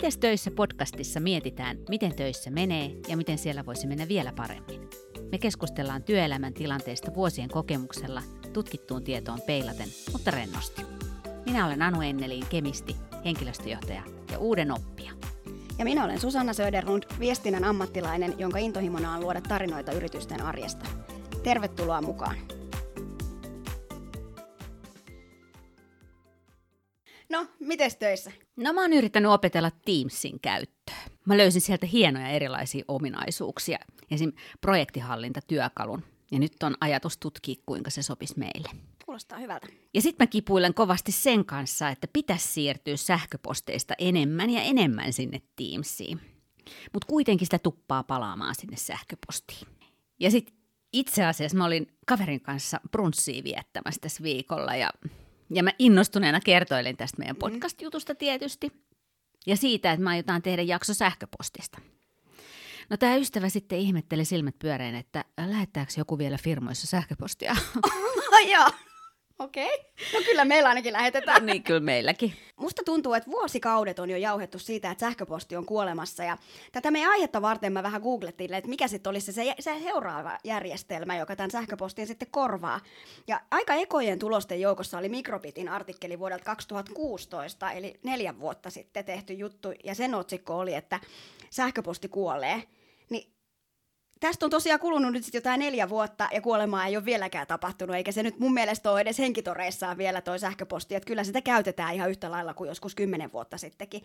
Mites töissä podcastissa mietitään, miten töissä menee ja miten siellä voisi mennä vielä paremmin. Me keskustellaan työelämän tilanteesta vuosien kokemuksella, tutkittuun tietoon peilaten, mutta rennosti. Minä olen Anu Ennelin kemisti, henkilöstöjohtaja ja uuden oppija. Ja minä olen Susanna Söderlund, viestinnän ammattilainen, jonka intohimona on luoda tarinoita yritysten arjesta. Tervetuloa mukaan! No, miten töissä? No mä oon yrittänyt opetella Teamsin käyttöä. Mä löysin sieltä hienoja erilaisia ominaisuuksia, esim. projektihallintatyökalun. Ja nyt on ajatus tutkia, kuinka se sopisi meille. Kuulostaa hyvältä. Ja sitten mä kipuilen kovasti sen kanssa, että pitäisi siirtyä sähköposteista enemmän ja enemmän sinne Teamsiin. Mutta kuitenkin sitä tuppaa palaamaan sinne sähköpostiin. Ja sitten itse asiassa mä olin kaverin kanssa brunssiin viettämässä tässä viikolla ja ja mä innostuneena kertoilin tästä meidän mm. podcast-jutusta tietysti. Ja siitä, että mä aiotaan tehdä jakso sähköpostista. No tämä ystävä sitten ihmetteli silmät pyöreen, että lähettääkö joku vielä firmoissa sähköpostia? Oh, joo. Okei. Okay. No kyllä meillä ainakin lähetetään. niin, kyllä meilläkin. Musta tuntuu, että vuosikaudet on jo jauhettu siitä, että sähköposti on kuolemassa. Ja tätä meidän aihetta varten mä vähän googlettiin, että mikä sitten olisi se, se seuraava järjestelmä, joka tämän sähköpostin sitten korvaa. Ja aika ekojen tulosten joukossa oli Microbitin artikkeli vuodelta 2016, eli neljän vuotta sitten tehty juttu. Ja sen otsikko oli, että sähköposti kuolee. Tästä on tosiaan kulunut nyt jo tämä neljä vuotta ja kuolemaa ei ole vieläkään tapahtunut, eikä se nyt mun mielestä ole edes henkitoreissaan vielä toi sähköposti, että kyllä sitä käytetään ihan yhtä lailla kuin joskus kymmenen vuotta sittenkin.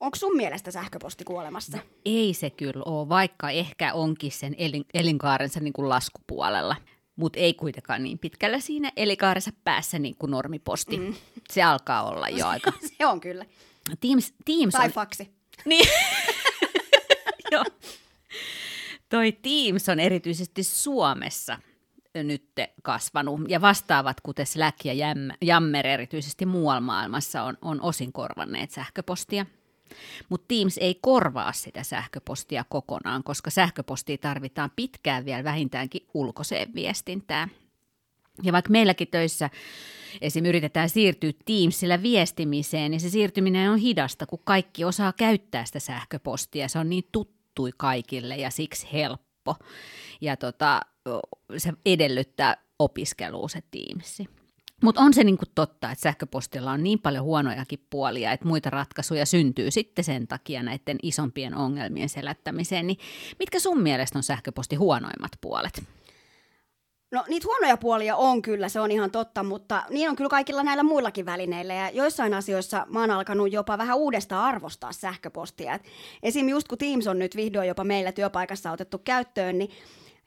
Onko sun mielestä sähköposti kuolemassa? No, ei se kyllä ole, vaikka ehkä onkin sen elin, elinkaarensa niin kuin laskupuolella. Mutta ei kuitenkaan niin pitkällä siinä elikaarensa päässä niin kuin normiposti. Mm. Se alkaa olla jo aika. se on kyllä. Teams, Teams tai on... faksi. Niin. Joo toi Teams on erityisesti Suomessa nyt kasvanut ja vastaavat, kuten Slack ja Jammer erityisesti muualla maailmassa on, on osin korvanneet sähköpostia. Mutta Teams ei korvaa sitä sähköpostia kokonaan, koska sähköpostia tarvitaan pitkään vielä vähintäänkin ulkoiseen viestintään. Ja vaikka meilläkin töissä esim. yritetään siirtyä Teamsillä viestimiseen, niin se siirtyminen on hidasta, kun kaikki osaa käyttää sitä sähköpostia. Se on niin tuttu tuntui kaikille ja siksi helppo. Ja tota, se edellyttää opiskelua se tiimissi. Mutta on se niinku totta, että sähköpostilla on niin paljon huonojakin puolia, että muita ratkaisuja syntyy sitten sen takia näiden isompien ongelmien selättämiseen. Niin mitkä sun mielestä on sähköposti huonoimmat puolet? No niitä huonoja puolia on kyllä, se on ihan totta, mutta niin on kyllä kaikilla näillä muillakin välineillä. Ja joissain asioissa mä oon alkanut jopa vähän uudestaan arvostaa sähköpostia. Et esim. just kun Teams on nyt vihdoin jopa meillä työpaikassa otettu käyttöön, niin,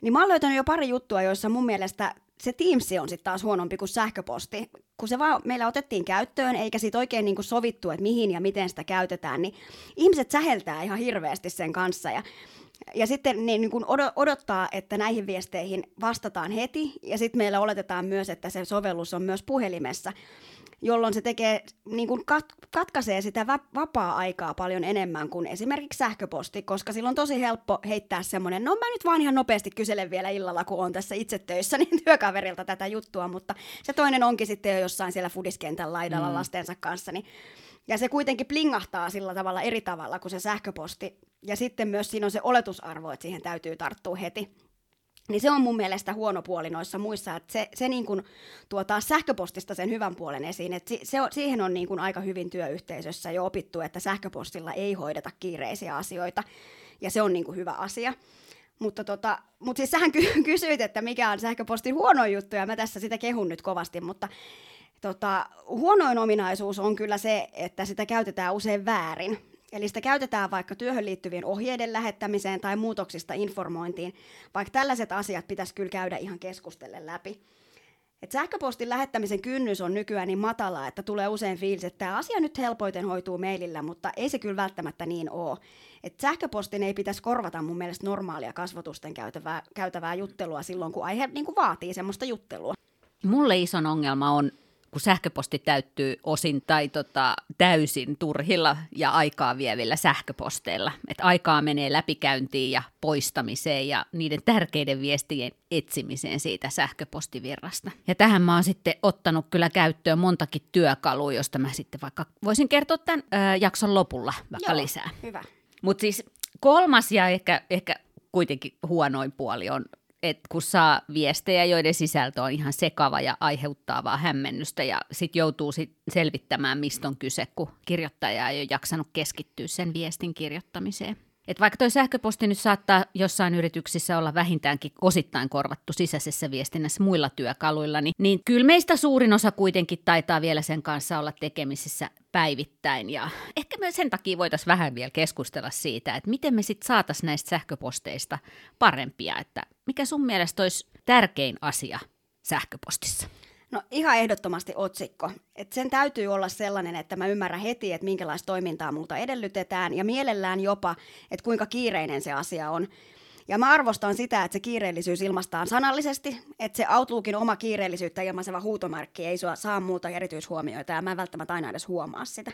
niin mä oon löytänyt jo pari juttua, joissa mun mielestä se Teams on sitten taas huonompi kuin sähköposti. Kun se vaan meillä otettiin käyttöön, eikä siitä oikein niin kuin sovittu, että mihin ja miten sitä käytetään, niin ihmiset säheltää ihan hirveästi sen kanssa. Ja ja sitten niin, niin kuin odottaa, että näihin viesteihin vastataan heti, ja sitten meillä oletetaan myös, että se sovellus on myös puhelimessa, jolloin se tekee, niin kuin kat- katkaisee sitä vapaa-aikaa paljon enemmän kuin esimerkiksi sähköposti, koska silloin on tosi helppo heittää semmoinen, no mä nyt vaan ihan nopeasti kyselen vielä illalla, kun on tässä itse töissä, niin työkaverilta tätä juttua, mutta se toinen onkin sitten jo jossain siellä fudiskentän laidalla mm. lastensa kanssa, niin ja se kuitenkin plingahtaa sillä tavalla eri tavalla kuin se sähköposti. Ja sitten myös siinä on se oletusarvo, että siihen täytyy tarttua heti. Niin se on mun mielestä huono puoli noissa muissa, että se, se niin kuin tuo taas sähköpostista sen hyvän puolen esiin, että se, siihen on niin kuin aika hyvin työyhteisössä jo opittu, että sähköpostilla ei hoideta kiireisiä asioita, ja se on niin kuin hyvä asia. Mutta tota, mut siis sähän ky- kysyit, että mikä on sähköpostin huono juttu, ja mä tässä sitä kehun nyt kovasti, mutta Tota, huonoin ominaisuus on kyllä se, että sitä käytetään usein väärin. Eli sitä käytetään vaikka työhön liittyvien ohjeiden lähettämiseen tai muutoksista informointiin, vaikka tällaiset asiat pitäisi kyllä käydä ihan keskustellen läpi. Et sähköpostin lähettämisen kynnys on nykyään niin matala, että tulee usein fiilis, että tämä asia nyt helpoiten hoituu mailillä, mutta ei se kyllä välttämättä niin ole. Et sähköpostin ei pitäisi korvata mun mielestä normaalia kasvotusten käytävää, käytävää juttelua silloin, kun aihe niin kuin vaatii semmoista juttelua. Mulle ison ongelma on kun sähköposti täyttyy osin tai tota, täysin turhilla ja aikaa vievillä sähköposteilla. Että aikaa menee läpikäyntiin ja poistamiseen ja niiden tärkeiden viestien etsimiseen siitä sähköpostivirrasta. Ja tähän mä oon sitten ottanut kyllä käyttöön montakin työkalua, josta mä sitten vaikka voisin kertoa tämän ää, jakson lopulla vaikka Joo, lisää. Hyvä. Mutta siis kolmas ja ehkä, ehkä kuitenkin huonoin puoli on, että kun saa viestejä, joiden sisältö on ihan sekava ja aiheuttaa vaan hämmennystä ja sitten joutuu sit selvittämään, mistä on kyse, kun kirjoittaja ei ole jaksanut keskittyä sen viestin kirjoittamiseen. Et vaikka tuo sähköposti nyt saattaa jossain yrityksissä olla vähintäänkin osittain korvattu sisäisessä viestinnässä muilla työkaluilla, niin, niin kyllä meistä suurin osa kuitenkin taitaa vielä sen kanssa olla tekemisissä päivittäin. Ja ehkä me sen takia voitaisiin vähän vielä keskustella siitä, että miten me sitten saataisiin näistä sähköposteista parempia, että mikä sun mielestä olisi tärkein asia sähköpostissa? No ihan ehdottomasti otsikko. Et sen täytyy olla sellainen, että mä ymmärrän heti, että minkälaista toimintaa multa edellytetään ja mielellään jopa, että kuinka kiireinen se asia on. Ja mä arvostan sitä, että se kiireellisyys ilmastaan sanallisesti, että se Outlookin oma kiireellisyyttä ilmaiseva huutomarkki ei sua saa muuta erityishuomioita ja mä en välttämättä aina edes huomaa sitä.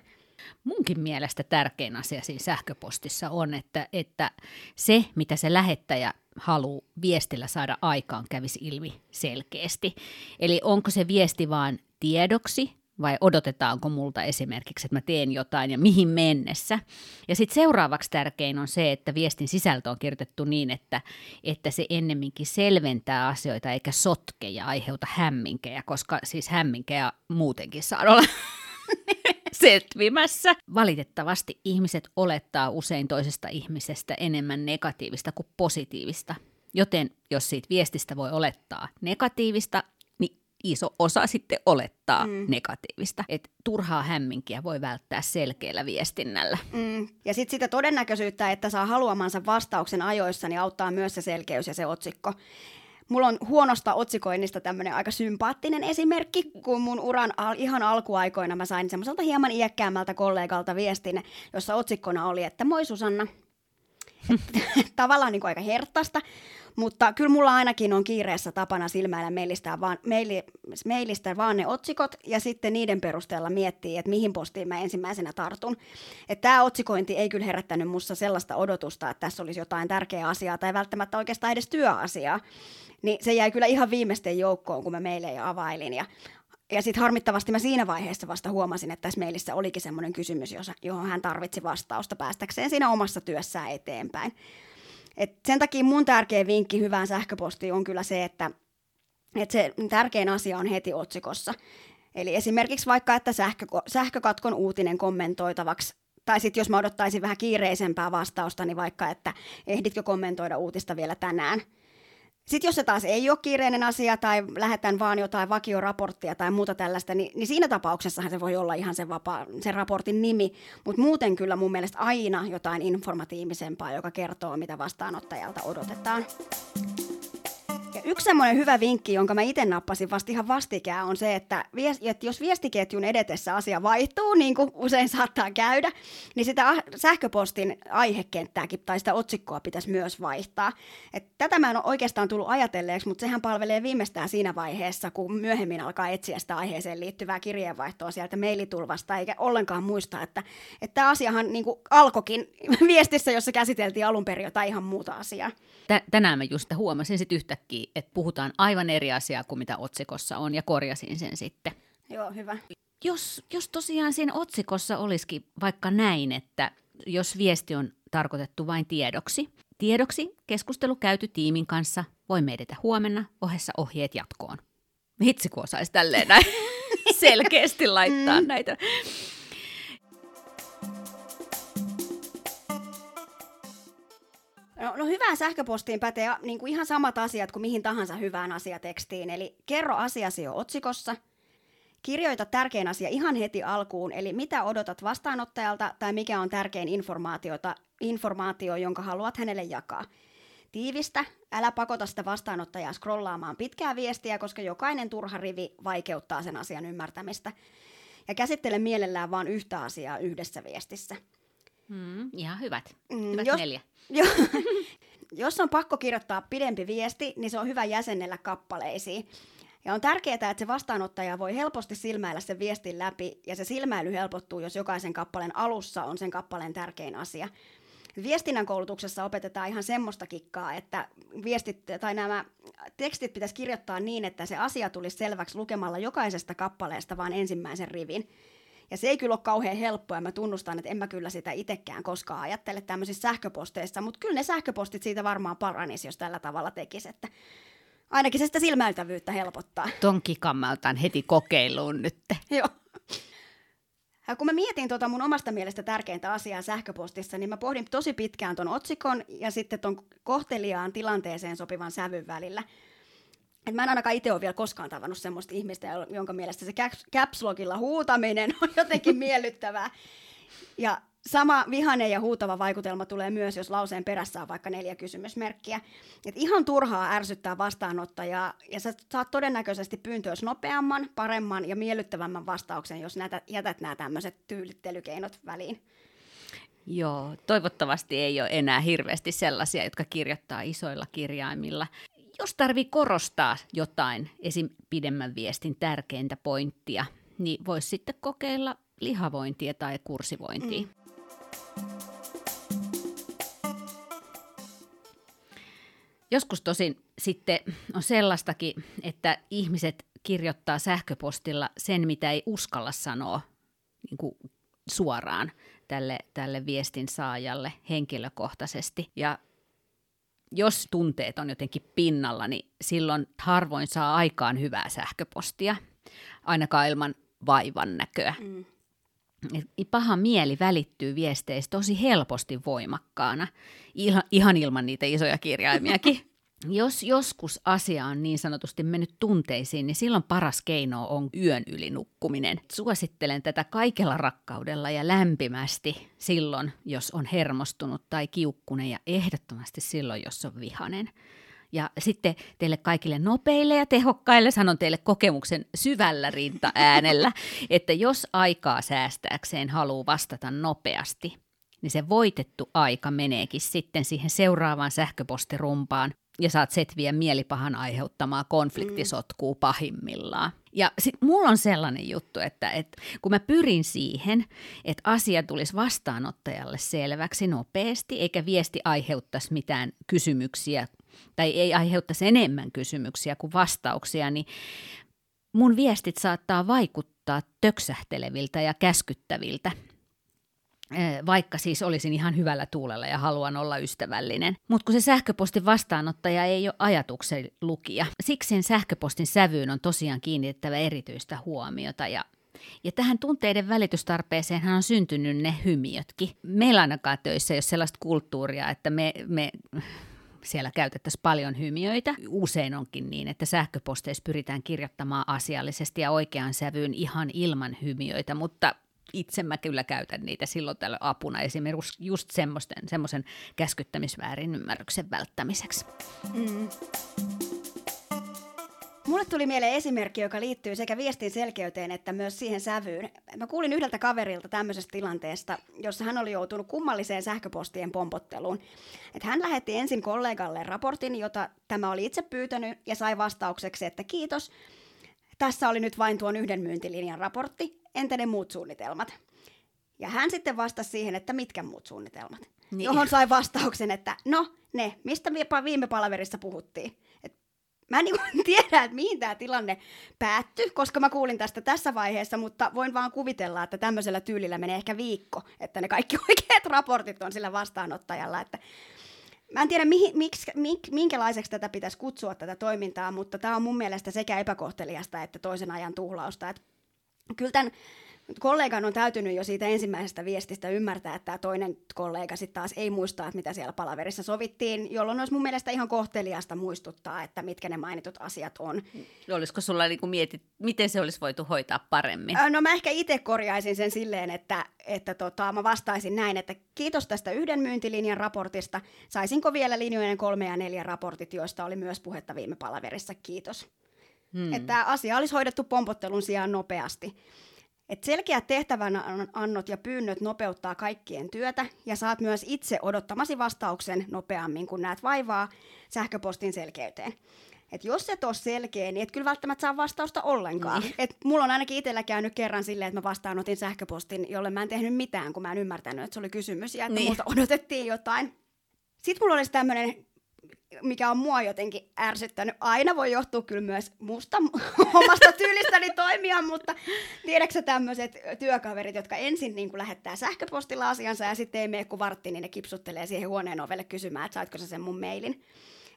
Munkin mielestä tärkein asia siinä sähköpostissa on, että, että se, mitä se lähettäjä haluaa viestillä saada aikaan, kävisi ilmi selkeästi. Eli onko se viesti vain tiedoksi vai odotetaanko multa esimerkiksi, että mä teen jotain ja mihin mennessä. Ja sitten seuraavaksi tärkein on se, että viestin sisältö on kirjoitettu niin, että, että se ennemminkin selventää asioita eikä sotke ja aiheuta hämminkejä, koska siis hämminkejä muutenkin saa olla setvimässä. Valitettavasti ihmiset olettaa usein toisesta ihmisestä enemmän negatiivista kuin positiivista. Joten jos siitä viestistä voi olettaa negatiivista, niin iso osa sitten olettaa mm. negatiivista. Et turhaa hämminkiä voi välttää selkeällä viestinnällä. Mm. Ja sitten sitä todennäköisyyttä, että saa haluamansa vastauksen ajoissa, niin auttaa myös se selkeys ja se otsikko. Mulla on huonosta otsikoinnista tämmöinen aika sympaattinen esimerkki, kun mun uran al- ihan alkuaikoina mä sain semmoiselta hieman iäkkäämmältä kollegalta viestin, jossa otsikkona oli, että moi Susanna. Tavallaan niin kuin aika herttasta, mutta kyllä mulla ainakin on kiireessä tapana silmäillä meilistä vaan, meili, meilistä vaan ne otsikot ja sitten niiden perusteella miettii, että mihin postiin mä ensimmäisenä tartun. Tämä otsikointi ei kyllä herättänyt musta sellaista odotusta, että tässä olisi jotain tärkeää asiaa tai välttämättä oikeastaan edes työasiaa. Niin se jäi kyllä ihan viimeisten joukkoon, kun mä meille jo availin. Ja ja sitten harmittavasti mä siinä vaiheessa vasta huomasin, että tässä mailissa olikin semmoinen kysymys, johon hän tarvitsi vastausta päästäkseen siinä omassa työssään eteenpäin. Et sen takia mun tärkeä vinkki hyvään sähköpostiin on kyllä se, että, että se tärkein asia on heti otsikossa. Eli esimerkiksi vaikka, että sähkö, sähkökatkon uutinen kommentoitavaksi tai sitten jos mä odottaisin vähän kiireisempää vastausta, niin vaikka, että ehditkö kommentoida uutista vielä tänään – sitten jos se taas ei ole kiireinen asia tai lähetän vaan jotain vakioraporttia tai muuta tällaista, niin, niin siinä tapauksessahan se voi olla ihan sen, vapaa, sen raportin nimi. Mutta muuten kyllä mun mielestä aina jotain informatiivisempaa, joka kertoo, mitä vastaanottajalta odotetaan. Yksi semmoinen hyvä vinkki, jonka mä itse nappasin vasta ihan vastikään, on se, että, että jos viestiketjun edetessä asia vaihtuu, niin kuin usein saattaa käydä, niin sitä sähköpostin aihekenttääkin tai sitä otsikkoa pitäisi myös vaihtaa. Et tätä mä en ole oikeastaan tullut ajatelleeksi, mutta sehän palvelee viimeistään siinä vaiheessa, kun myöhemmin alkaa etsiä sitä aiheeseen liittyvää kirjeenvaihtoa sieltä mailitulvasta, eikä ollenkaan muista, että, että tämä asiahan niin kuin alkoikin viestissä, jossa käsiteltiin alun perin jotain ihan muuta asiaa. Tänään mä just huomasin sitten yhtäkkiä, että puhutaan aivan eri asiaa kuin mitä otsikossa on ja korjasin sen sitten. Joo, hyvä. Jos, jos tosiaan siinä otsikossa olisikin vaikka näin, että jos viesti on tarkoitettu vain tiedoksi, tiedoksi keskustelu käyty tiimin kanssa, voi edetä huomenna, ohessa ohjeet jatkoon. Vitsi, kun osaisi tälleen näin selkeästi laittaa mm. näitä No, hyvään sähköpostiin pätee niin kuin ihan samat asiat kuin mihin tahansa hyvään asiatekstiin. Eli kerro asiasi jo otsikossa. Kirjoita tärkein asia ihan heti alkuun, eli mitä odotat vastaanottajalta tai mikä on tärkein informaatiota, informaatio, jonka haluat hänelle jakaa. Tiivistä, älä pakota sitä vastaanottajaa scrollaamaan pitkää viestiä, koska jokainen turha rivi vaikeuttaa sen asian ymmärtämistä. Ja käsittele mielellään vain yhtä asiaa yhdessä viestissä. Mm, ihan hyvät. Mm, hyvät jos, neljä. Jo, jos on pakko kirjoittaa pidempi viesti, niin se on hyvä jäsennellä kappaleisiin. Ja on tärkeää, että se vastaanottaja voi helposti silmäillä sen viestin läpi, ja se silmäily helpottuu, jos jokaisen kappaleen alussa on sen kappaleen tärkein asia. Viestinnän koulutuksessa opetetaan ihan semmoista kikkaa, että viestit tai nämä tekstit pitäisi kirjoittaa niin, että se asia tulisi selväksi lukemalla jokaisesta kappaleesta vain ensimmäisen rivin. Ja se ei kyllä ole kauhean helppoa, ja mä tunnustan, että en mä kyllä sitä itsekään koskaan ajattele tämmöisissä sähköposteissa, mutta kyllä ne sähköpostit siitä varmaan paranisi, jos tällä tavalla tekisi, että ainakin se sitä silmäiltävyyttä helpottaa. Ton otan heti kokeiluun nyt. Joo. Ja kun mä mietin tuota mun omasta mielestä tärkeintä asiaa sähköpostissa, niin mä pohdin tosi pitkään ton otsikon ja sitten ton kohteliaan tilanteeseen sopivan sävyn välillä. Et mä en ainakaan itse ole vielä koskaan tavannut semmoista ihmistä, jonka mielestä se caps huutaminen on jotenkin miellyttävää. Ja sama vihainen ja huutava vaikutelma tulee myös, jos lauseen perässä on vaikka neljä kysymysmerkkiä. Et ihan turhaa ärsyttää vastaanottajaa, ja sä saat todennäköisesti pyyntöös nopeamman, paremman ja miellyttävämmän vastauksen, jos näitä, jätät nämä tämmöiset tyylittelykeinot väliin. Joo, toivottavasti ei ole enää hirveästi sellaisia, jotka kirjoittaa isoilla kirjaimilla. Jos tarvii korostaa jotain, esim. pidemmän viestin tärkeintä pointtia, niin voisi sitten kokeilla lihavointia tai kursivointia. Mm. Joskus tosin sitten on sellaistakin, että ihmiset kirjoittaa sähköpostilla sen, mitä ei uskalla sanoa niin kuin suoraan tälle, tälle viestin saajalle henkilökohtaisesti. Ja jos tunteet on jotenkin pinnalla, niin silloin harvoin saa aikaan hyvää sähköpostia, ainakaan ilman vaivan näköä. Mm. Paha mieli välittyy viesteistä tosi helposti voimakkaana, ihan ilman niitä isoja kirjaimiakin. Jos joskus asia on niin sanotusti mennyt tunteisiin, niin silloin paras keino on yön yli nukkuminen. Suosittelen tätä kaikella rakkaudella ja lämpimästi silloin, jos on hermostunut tai kiukkunen ja ehdottomasti silloin, jos on vihanen. Ja sitten teille kaikille nopeille ja tehokkaille sanon teille kokemuksen syvällä rinta-äänellä, että jos aikaa säästääkseen haluaa vastata nopeasti, niin se voitettu aika meneekin sitten siihen seuraavaan sähköpostirumpaan ja saat setviä mielipahan aiheuttamaa konfliktisotkuu mm. pahimmillaan. Ja sit mulla on sellainen juttu, että, että kun mä pyrin siihen, että asia tulisi vastaanottajalle selväksi nopeasti, eikä viesti aiheuttaisi mitään kysymyksiä tai ei aiheuttaisi enemmän kysymyksiä kuin vastauksia, niin mun viestit saattaa vaikuttaa töksähteleviltä ja käskyttäviltä – vaikka siis olisin ihan hyvällä tuulella ja haluan olla ystävällinen. Mutta kun se sähköpostin vastaanottaja ei ole ajatuksen lukija, siksi sen sähköpostin sävyyn on tosiaan kiinnitettävä erityistä huomiota ja ja tähän tunteiden välitystarpeeseen on syntynyt ne hymiötkin. Meillä ainakaan töissä ei ole sellaista kulttuuria, että me, me siellä käytettäisiin paljon hymiöitä. Usein onkin niin, että sähköposteissa pyritään kirjoittamaan asiallisesti ja oikean sävyyn ihan ilman hymiöitä, mutta itse mä kyllä käytän niitä silloin tällä apuna esimerkiksi just semmoisen käskyttämisväärin ymmärryksen välttämiseksi. Mm. Mulle tuli mieleen esimerkki, joka liittyy sekä viestin selkeyteen että myös siihen sävyyn. Mä kuulin yhdeltä kaverilta tämmöisestä tilanteesta, jossa hän oli joutunut kummalliseen sähköpostien pompotteluun. Et hän lähetti ensin kollegalle raportin, jota tämä oli itse pyytänyt, ja sai vastaukseksi, että kiitos, tässä oli nyt vain tuon yhden myyntilinjan raportti, entä ne muut suunnitelmat? Ja hän sitten vastasi siihen, että mitkä muut suunnitelmat. Niin. Johon sai vastauksen, että no ne, mistä viime palaverissa puhuttiin. Et mä en niin tiedä, että mihin tämä tilanne päättyi, koska mä kuulin tästä tässä vaiheessa, mutta voin vaan kuvitella, että tämmöisellä tyylillä menee ehkä viikko, että ne kaikki oikeat raportit on sillä vastaanottajalla. Että Mä en tiedä, mihin, miksi, mink, minkälaiseksi tätä pitäisi kutsua tätä toimintaa, mutta tämä on mun mielestä sekä epäkohteliasta että toisen ajan tuhlausta. Et kyllä tämän kollegan on täytynyt jo siitä ensimmäisestä viestistä ymmärtää, että tämä toinen kollega sitten taas ei muista, että mitä siellä palaverissa sovittiin, jolloin olisi mun mielestä ihan kohteliasta muistuttaa, että mitkä ne mainitut asiat on. Olisiko sulla niin mietit, miten se olisi voitu hoitaa paremmin? No mä ehkä itse korjaisin sen silleen, että, että tota, mä vastaisin näin, että kiitos tästä yhden myyntilinjan raportista. Saisinko vielä linjojen kolme ja neljä raportit, joista oli myös puhetta viime palaverissa? Kiitos. Hmm. Että asia olisi hoidettu pompottelun sijaan nopeasti. Et selkeät tehtävänannot ja pyynnöt nopeuttaa kaikkien työtä ja saat myös itse odottamasi vastauksen nopeammin, kun näet vaivaa sähköpostin selkeyteen. että jos et ole selkeä, niin et kyllä välttämättä saa vastausta ollenkaan. Mm. Et mulla on ainakin itsellä käynyt kerran silleen, että mä vastaanotin sähköpostin, jolle mä en tehnyt mitään, kun mä en ymmärtänyt, että se oli kysymys ja että niin. multa odotettiin jotain. Sitten mulla olisi tämmöinen mikä on mua jotenkin ärsyttänyt. Aina voi johtua kyllä myös musta omasta tyylistäni toimia, mutta tiedätkö tämmöiset työkaverit, jotka ensin niin kuin lähettää sähköpostilla asiansa ja sitten ei mene kuin vartti, niin ne kipsuttelee siihen huoneen ovelle kysymään, että saitko sä sen mun mailin.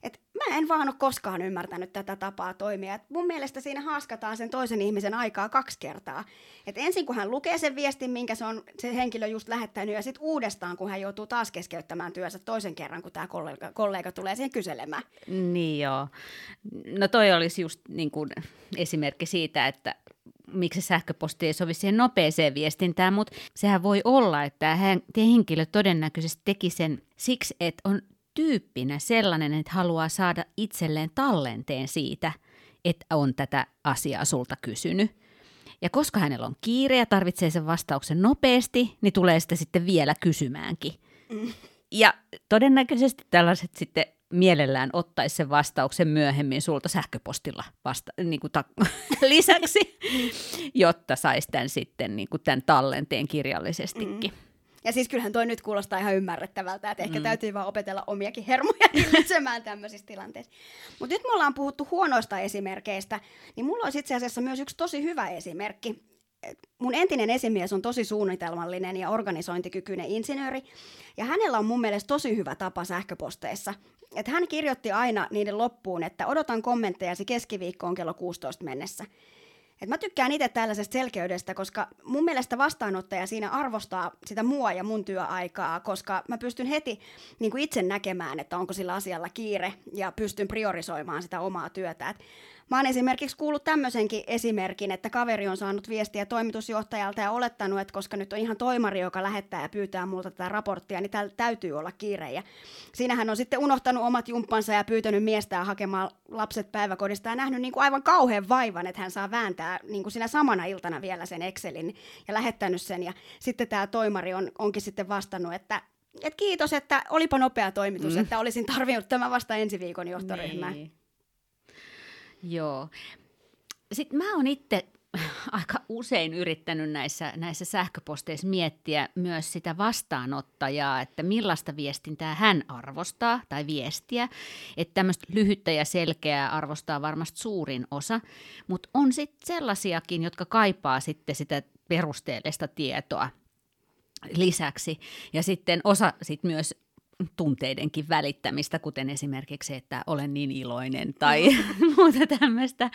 Et mä en vaan ole koskaan ymmärtänyt tätä tapaa toimia. Et mun mielestä siinä haaskataan sen toisen ihmisen aikaa kaksi kertaa. Et ensin kun hän lukee sen viestin, minkä se on se henkilö just lähettänyt, ja sitten uudestaan, kun hän joutuu taas keskeyttämään työnsä toisen kerran, kun tämä kollega, kollega tulee siihen kyselemään. Niin joo. No toi olisi just niin kuin esimerkki siitä, että miksi sähköposti ei sovi siihen nopeeseen viestintään, mutta sehän voi olla, että hän, henkilö todennäköisesti teki sen siksi, että on tyyppinä sellainen, että haluaa saada itselleen tallenteen siitä, että on tätä asiaa sulta kysynyt. Ja koska hänellä on kiire ja tarvitsee sen vastauksen nopeasti, niin tulee sitä sitten vielä kysymäänkin. Mm. Ja todennäköisesti tällaiset sitten mielellään ottaisi sen vastauksen myöhemmin sulta sähköpostilla vasta, niin kuin ta- lisäksi, jotta saisi tämän sitten niin kuin tämän tallenteen kirjallisestikin. Mm. Ja siis kyllähän toi nyt kuulostaa ihan ymmärrettävältä, että ehkä mm. täytyy vaan opetella omiakin hermoja hillitsemään tämmöisissä tilanteissa. Mutta nyt me ollaan puhuttu huonoista esimerkkeistä, niin mulla olisi itse asiassa myös yksi tosi hyvä esimerkki. Mun entinen esimies on tosi suunnitelmallinen ja organisointikykyinen insinööri, ja hänellä on mun mielestä tosi hyvä tapa sähköposteissa. Että hän kirjoitti aina niiden loppuun, että odotan kommenttejasi keskiviikkoon kello 16 mennessä. Et mä tykkään itse tällaisesta selkeydestä, koska mun mielestä vastaanottaja siinä arvostaa sitä mua ja mun työaikaa, koska mä pystyn heti niin itse näkemään, että onko sillä asialla kiire ja pystyn priorisoimaan sitä omaa työtä. Et Mä oon esimerkiksi kuullut tämmöisenkin esimerkin, että kaveri on saanut viestiä toimitusjohtajalta ja olettanut, että koska nyt on ihan toimari, joka lähettää ja pyytää multa tätä raporttia, niin täällä täytyy olla kiire. Ja siinä hän on sitten unohtanut omat jumppansa ja pyytänyt miestään hakemaan lapset päiväkodista ja nähnyt niin kuin aivan kauhean vaivan, että hän saa vääntää niin kuin siinä samana iltana vielä sen Excelin ja lähettänyt sen. Ja sitten tämä toimari on, onkin sitten vastannut, että et kiitos, että olipa nopea toimitus, mm. että olisin tarvinnut tämän vasta ensi viikon johtoryhmään. Niin. Joo. Sitten mä oon itse aika usein yrittänyt näissä, näissä sähköposteissa miettiä myös sitä vastaanottajaa, että millaista viestintää hän arvostaa tai viestiä. Että tämmöistä lyhyttä ja selkeää arvostaa varmasti suurin osa, mutta on sitten sellaisiakin, jotka kaipaa sitten sitä perusteellista tietoa lisäksi. Ja sitten osa sit myös tunteidenkin välittämistä, kuten esimerkiksi, että olen niin iloinen tai mm. muuta tämmöistä.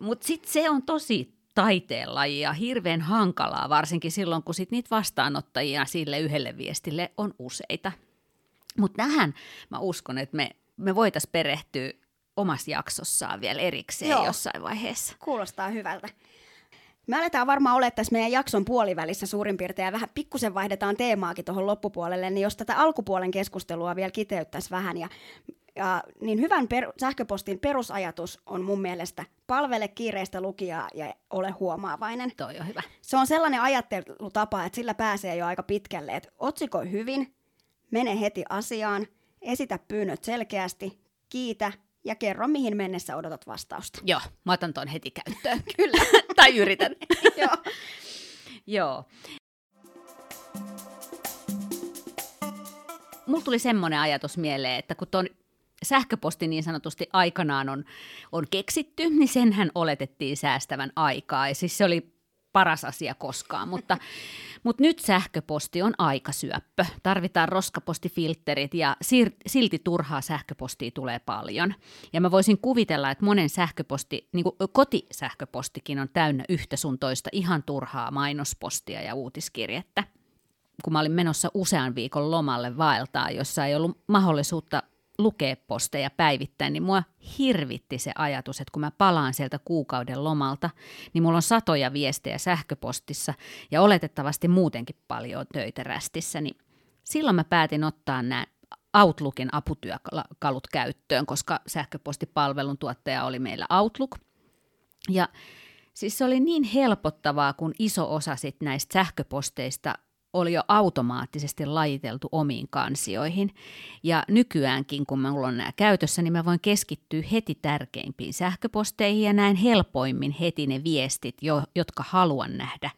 Mutta sitten se on tosi taiteenlaji ja hirveän hankalaa, varsinkin silloin, kun sit niitä vastaanottajia sille yhdelle viestille on useita. Mutta tähän mä uskon, että me, me voitaisiin perehtyä omassa jaksossaan vielä erikseen Joo. jossain vaiheessa. Kuulostaa hyvältä. Me aletaan varmaan olemaan tässä meidän jakson puolivälissä suurin piirtein ja vähän pikkusen vaihdetaan teemaakin tuohon loppupuolelle, niin jos tätä alkupuolen keskustelua vielä kiteyttäisiin vähän ja ja, niin hyvän per, sähköpostin perusajatus on mun mielestä palvele kiireistä lukijaa ja ole huomaavainen. Toi on hyvä. Se on sellainen ajattelutapa, että sillä pääsee jo aika pitkälle, että otsikoi hyvin, mene heti asiaan, esitä pyynnöt selkeästi, kiitä ja kerro, mihin mennessä odotat vastausta. Joo, mä otan ton heti käyttöön. Kyllä. tai yritän. Joo. Joo. Mulla tuli semmoinen ajatus mieleen, että kun ton sähköposti niin sanotusti aikanaan on, on keksitty, niin senhän oletettiin säästävän aikaa. Ja siis se oli paras asia koskaan, mutta, mutta nyt sähköposti on aikasyöppö. Tarvitaan roskapostifilterit ja sir- silti turhaa sähköpostia tulee paljon. Ja mä voisin kuvitella, että monen sähköposti, niin kuin kotisähköpostikin on täynnä yhtä sun toista ihan turhaa mainospostia ja uutiskirjettä. Kun mä olin menossa usean viikon lomalle vaeltaa, jossa ei ollut mahdollisuutta lukea posteja päivittäin, niin mua hirvitti se ajatus, että kun mä palaan sieltä kuukauden lomalta, niin mulla on satoja viestejä sähköpostissa ja oletettavasti muutenkin paljon töitä rästissä, niin silloin mä päätin ottaa nämä Outlookin aputyökalut käyttöön, koska sähköpostipalvelun tuottaja oli meillä Outlook. Ja siis se oli niin helpottavaa, kun iso osa sit näistä sähköposteista oli jo automaattisesti lajiteltu omiin kansioihin. Ja nykyäänkin, kun minulla on nämä käytössä, niin mä voin keskittyä heti tärkeimpiin sähköposteihin ja näin helpoimmin heti ne viestit, jo, jotka haluan nähdä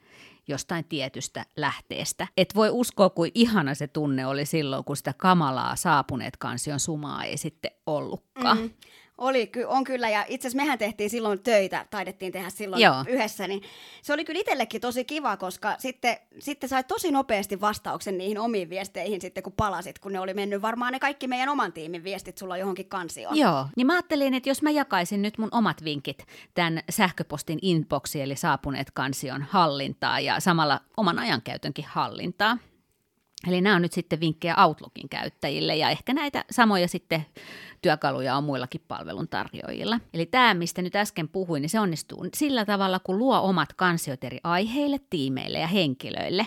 jostain tietystä lähteestä. Et voi uskoa, kuin ihana se tunne oli silloin, kun sitä kamalaa saapuneet kansion sumaa ei sitten ollutkaan. Mm. Oli, on kyllä, ja itse asiassa mehän tehtiin silloin töitä, taidettiin tehdä silloin Joo. yhdessä, niin se oli kyllä itsellekin tosi kiva, koska sitten, sitten sait tosi nopeasti vastauksen niihin omiin viesteihin sitten, kun palasit, kun ne oli mennyt varmaan ne kaikki meidän oman tiimin viestit sulla johonkin kansioon. Joo, niin mä ajattelin, että jos mä jakaisin nyt mun omat vinkit tämän sähköpostin inboxi, eli saapuneet kansion hallintaa ja samalla oman ajankäytönkin hallintaa, Eli nämä on nyt sitten vinkkejä Outlookin käyttäjille ja ehkä näitä samoja sitten työkaluja on muillakin palveluntarjoajilla. Eli tämä, mistä nyt äsken puhuin, niin se onnistuu sillä tavalla, kun luo omat kansiot eri aiheille, tiimeille ja henkilöille.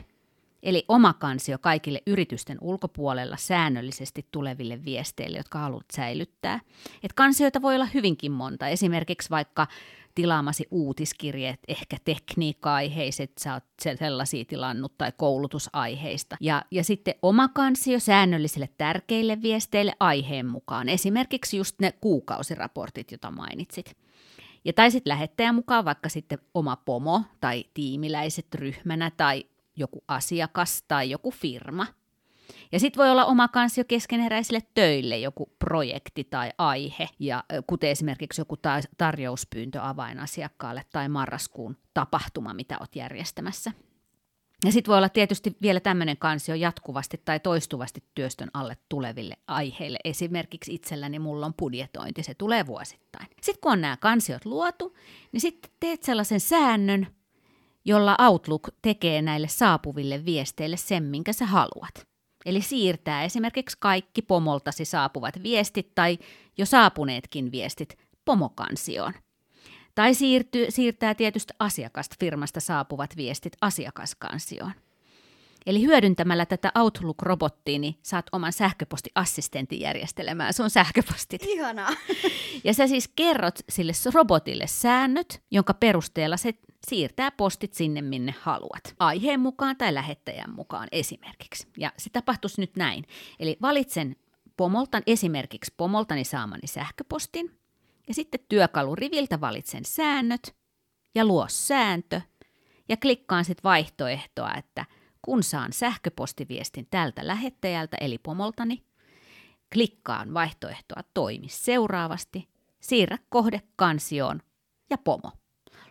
Eli oma kansio kaikille yritysten ulkopuolella säännöllisesti tuleville viesteille, jotka haluat säilyttää. Et kansioita voi olla hyvinkin monta, esimerkiksi vaikka tilaamasi uutiskirjeet, ehkä tekniikka-aiheiset, sä oot sellaisia tilannut tai koulutusaiheista. Ja, ja sitten oma kansio säännöllisille tärkeille viesteille aiheen mukaan, esimerkiksi just ne kuukausiraportit, joita mainitsit. Ja tai sitten lähettäjän mukaan vaikka sitten oma pomo tai tiimiläiset ryhmänä tai joku asiakas tai joku firma – ja sitten voi olla oma kansio keskeneräisille töille, joku projekti tai aihe, ja kuten esimerkiksi joku ta- tarjouspyyntö avainasiakkaalle tai marraskuun tapahtuma, mitä olet järjestämässä. Ja sitten voi olla tietysti vielä tämmöinen kansio jatkuvasti tai toistuvasti työstön alle tuleville aiheille. Esimerkiksi itselläni mulla on budjetointi, se tulee vuosittain. Sitten kun on nämä kansiot luotu, niin sitten teet sellaisen säännön, jolla Outlook tekee näille saapuville viesteille sen, minkä sä haluat. Eli siirtää esimerkiksi kaikki pomoltasi saapuvat viestit tai jo saapuneetkin viestit pomokansioon. Tai siirtyy, siirtää tietystä asiakasta firmasta saapuvat viestit asiakaskansioon. Eli hyödyntämällä tätä Outlook-robottia, niin saat oman sähköpostiassistentin järjestelemään sun sähköpostit. Ihanaa. Ja sä siis kerrot sille robotille säännöt, jonka perusteella se siirtää postit sinne, minne haluat. Aiheen mukaan tai lähettäjän mukaan esimerkiksi. Ja se tapahtuisi nyt näin. Eli valitsen pomoltan esimerkiksi pomoltani saamani sähköpostin, ja sitten työkaluriviltä valitsen säännöt ja luo sääntö, ja klikkaan sitten vaihtoehtoa, että – kun saan sähköpostiviestin tältä lähettäjältä eli pomoltani, klikkaan vaihtoehtoa toimi seuraavasti, siirrä kohde kansioon ja pomo.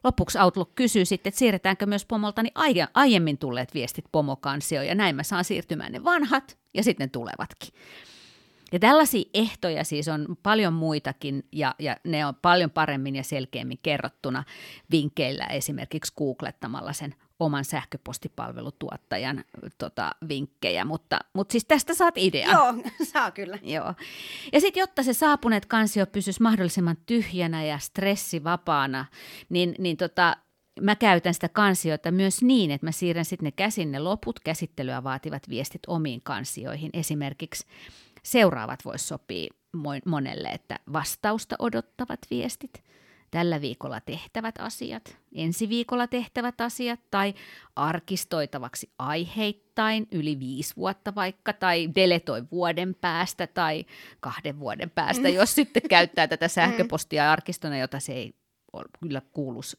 Lopuksi Outlook kysyy sitten, että siirretäänkö myös pomoltani aiemmin tulleet viestit pomokansioon, ja näin mä saan siirtymään ne vanhat, ja sitten tulevatkin. Ja tällaisia ehtoja siis on paljon muitakin, ja, ja ne on paljon paremmin ja selkeämmin kerrottuna vinkkeillä esimerkiksi googlettamalla sen oman sähköpostipalvelutuottajan tota, vinkkejä, mutta, mutta siis tästä saat idean. Joo, saa kyllä. Joo. Ja sitten jotta se saapuneet kansio pysyisi mahdollisimman tyhjänä ja stressivapaana, niin, niin tota, mä käytän sitä kansiota myös niin, että mä siirrän sitten ne käsin ne loput käsittelyä vaativat viestit omiin kansioihin. Esimerkiksi seuraavat voisi sopia monelle, että vastausta odottavat viestit – tällä viikolla tehtävät asiat, ensi viikolla tehtävät asiat tai arkistoitavaksi aiheittain yli viisi vuotta vaikka tai deletoi vuoden päästä tai kahden vuoden päästä, mm. jos sitten käyttää tätä sähköpostia arkistona, jota se ei kyllä kuuluisi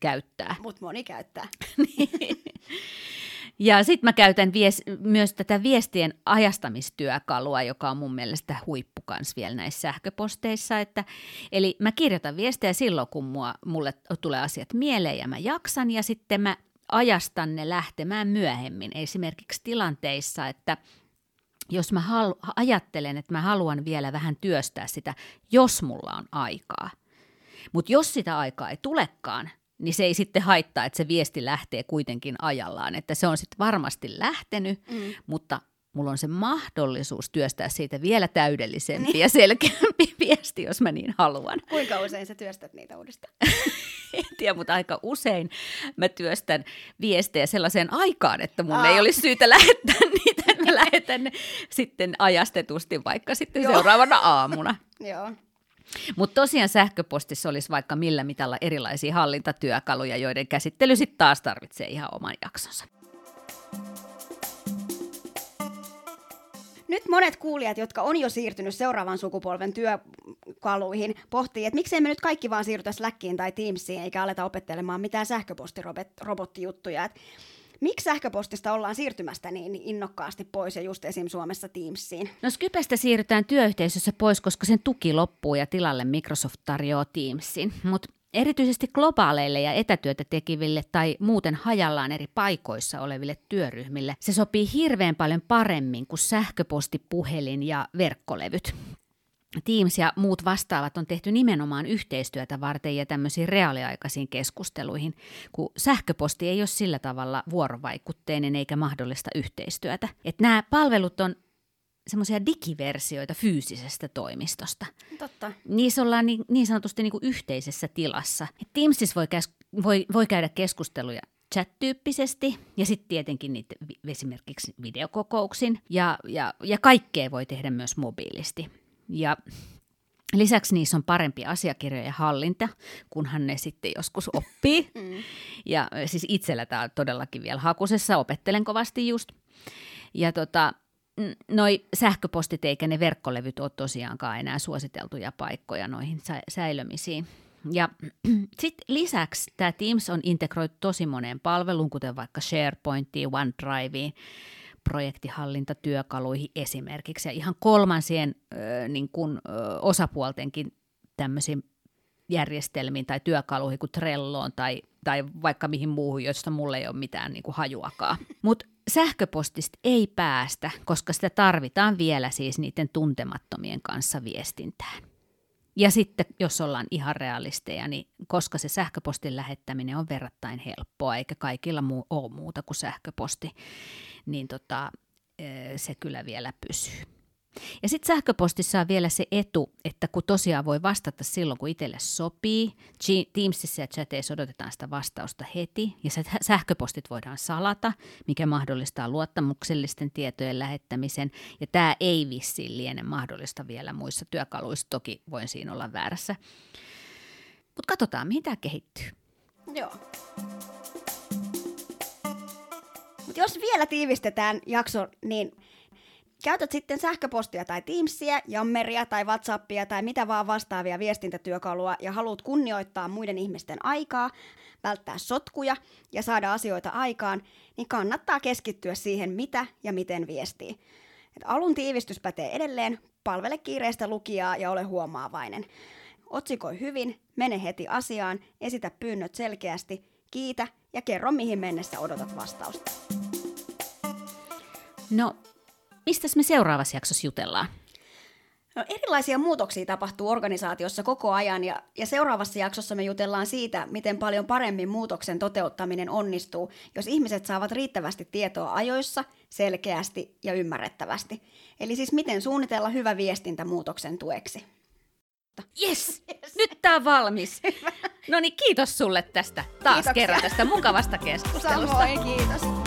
käyttää. Mutta moni käyttää. Ja sitten mä käytän vies, myös tätä viestien ajastamistyökalua, joka on mun mielestä huippu kans vielä näissä sähköposteissa. Että, eli mä kirjoitan viestejä silloin, kun mua, mulle tulee asiat mieleen ja mä jaksan, ja sitten mä ajastan ne lähtemään myöhemmin. Esimerkiksi tilanteissa, että jos mä halu, ajattelen, että mä haluan vielä vähän työstää sitä, jos mulla on aikaa. Mutta jos sitä aikaa ei tulekaan, niin se ei sitten haittaa, että se viesti lähtee kuitenkin ajallaan. Että se on sitten varmasti lähtenyt, mm. mutta mulla on se mahdollisuus työstää siitä vielä täydellisempi niin. ja selkeämpi viesti, jos mä niin haluan. Kuinka usein sä työstät niitä uudestaan? en tiedä, mutta aika usein mä työstän viestejä sellaiseen aikaan, että mun Aa. ei olisi syytä lähettää niitä, että mä lähetän ne sitten ajastetusti vaikka sitten Joo. seuraavana aamuna. Joo. Mutta tosiaan sähköpostissa olisi vaikka millä mitalla erilaisia hallintatyökaluja, joiden käsittely sitten taas tarvitsee ihan oman jaksonsa. nyt monet kuulijat, jotka on jo siirtynyt seuraavan sukupolven työkaluihin, pohtii, että miksei me nyt kaikki vaan siirrytä Slackiin tai Teamsiin, eikä aleta opettelemaan mitään sähköpostirobottijuttuja. Että Miksi sähköpostista ollaan siirtymästä niin innokkaasti pois ja just esim. Suomessa Teamsiin? No Skypestä siirrytään työyhteisössä pois, koska sen tuki loppuu ja tilalle Microsoft tarjoaa Teamsin. Mutta Erityisesti globaaleille ja etätyötä tekiville tai muuten hajallaan eri paikoissa oleville työryhmille se sopii hirveän paljon paremmin kuin sähköposti, puhelin ja verkkolevyt. Teams ja muut vastaavat on tehty nimenomaan yhteistyötä varten ja tämmöisiin reaaliaikaisiin keskusteluihin, kun sähköposti ei ole sillä tavalla vuorovaikutteinen eikä mahdollista yhteistyötä. Et nämä palvelut on semmoisia digiversioita fyysisestä toimistosta. Totta. Niissä ollaan niin, niin sanotusti niin kuin yhteisessä tilassa. Et Teamsissa voi, käs, voi, voi käydä keskusteluja chat-tyyppisesti ja sitten tietenkin niitä esimerkiksi videokokouksin ja, ja, ja kaikkea voi tehdä myös mobiilisti. Ja Lisäksi niissä on parempi asiakirjojen hallinta, kunhan ne sitten joskus oppii. Mm. Ja siis itsellä tämä on todellakin vielä hakusessa, opettelen kovasti just. Ja tota, noi sähköpostit eikä ne verkkolevyt ole tosiaankaan enää suositeltuja paikkoja noihin sä- säilömisiin. Ja sitten lisäksi tämä Teams on integroitu tosi moneen palveluun, kuten vaikka SharePointiin, OneDriveen, projektihallintatyökaluihin esimerkiksi, ja ihan kolmansien ö, niin kun, ö, osapuoltenkin tämmöisiin järjestelmiin tai työkaluihin kuin Trelloon tai, tai vaikka mihin muuhun, joista mulle ei ole mitään niin kuin hajuakaan. Mutta sähköpostista ei päästä, koska sitä tarvitaan vielä siis niiden tuntemattomien kanssa viestintään. Ja sitten, jos ollaan ihan realisteja, niin koska se sähköpostin lähettäminen on verrattain helppoa, eikä kaikilla muu ole muuta kuin sähköposti, niin tota, se kyllä vielä pysyy. Ja sitten sähköpostissa on vielä se etu, että kun tosiaan voi vastata silloin, kun itselle sopii. Teamsissa ja chateissa odotetaan sitä vastausta heti. Ja sähköpostit voidaan salata, mikä mahdollistaa luottamuksellisten tietojen lähettämisen. Ja tämä ei vissiin liene mahdollista vielä muissa työkaluissa. Toki voin siinä olla väärässä. Mutta katsotaan, mihin tämä kehittyy. Joo. Jos vielä tiivistetään jakso, niin Käytät sitten sähköpostia tai Teamsia, Jammeria tai Whatsappia tai mitä vaan vastaavia viestintätyökalua ja haluat kunnioittaa muiden ihmisten aikaa, välttää sotkuja ja saada asioita aikaan, niin kannattaa keskittyä siihen, mitä ja miten viestii. Et alun tiivistys pätee edelleen, palvele kiireistä lukijaa ja ole huomaavainen. Otsikoi hyvin, mene heti asiaan, esitä pyynnöt selkeästi, kiitä ja kerro mihin mennessä odotat vastausta. No, Mistä me seuraavassa jaksossa jutellaan? No, erilaisia muutoksia tapahtuu organisaatiossa koko ajan ja, ja seuraavassa jaksossa me jutellaan siitä, miten paljon paremmin muutoksen toteuttaminen onnistuu, jos ihmiset saavat riittävästi tietoa ajoissa, selkeästi ja ymmärrettävästi. Eli siis miten suunnitella hyvä viestintä muutoksen tueksi. Yes! yes. Nyt tää on valmis. No niin, kiitos sulle tästä taas Kiitoksia. kerran tästä mukavasta keskustelusta. Samoin, kiitos.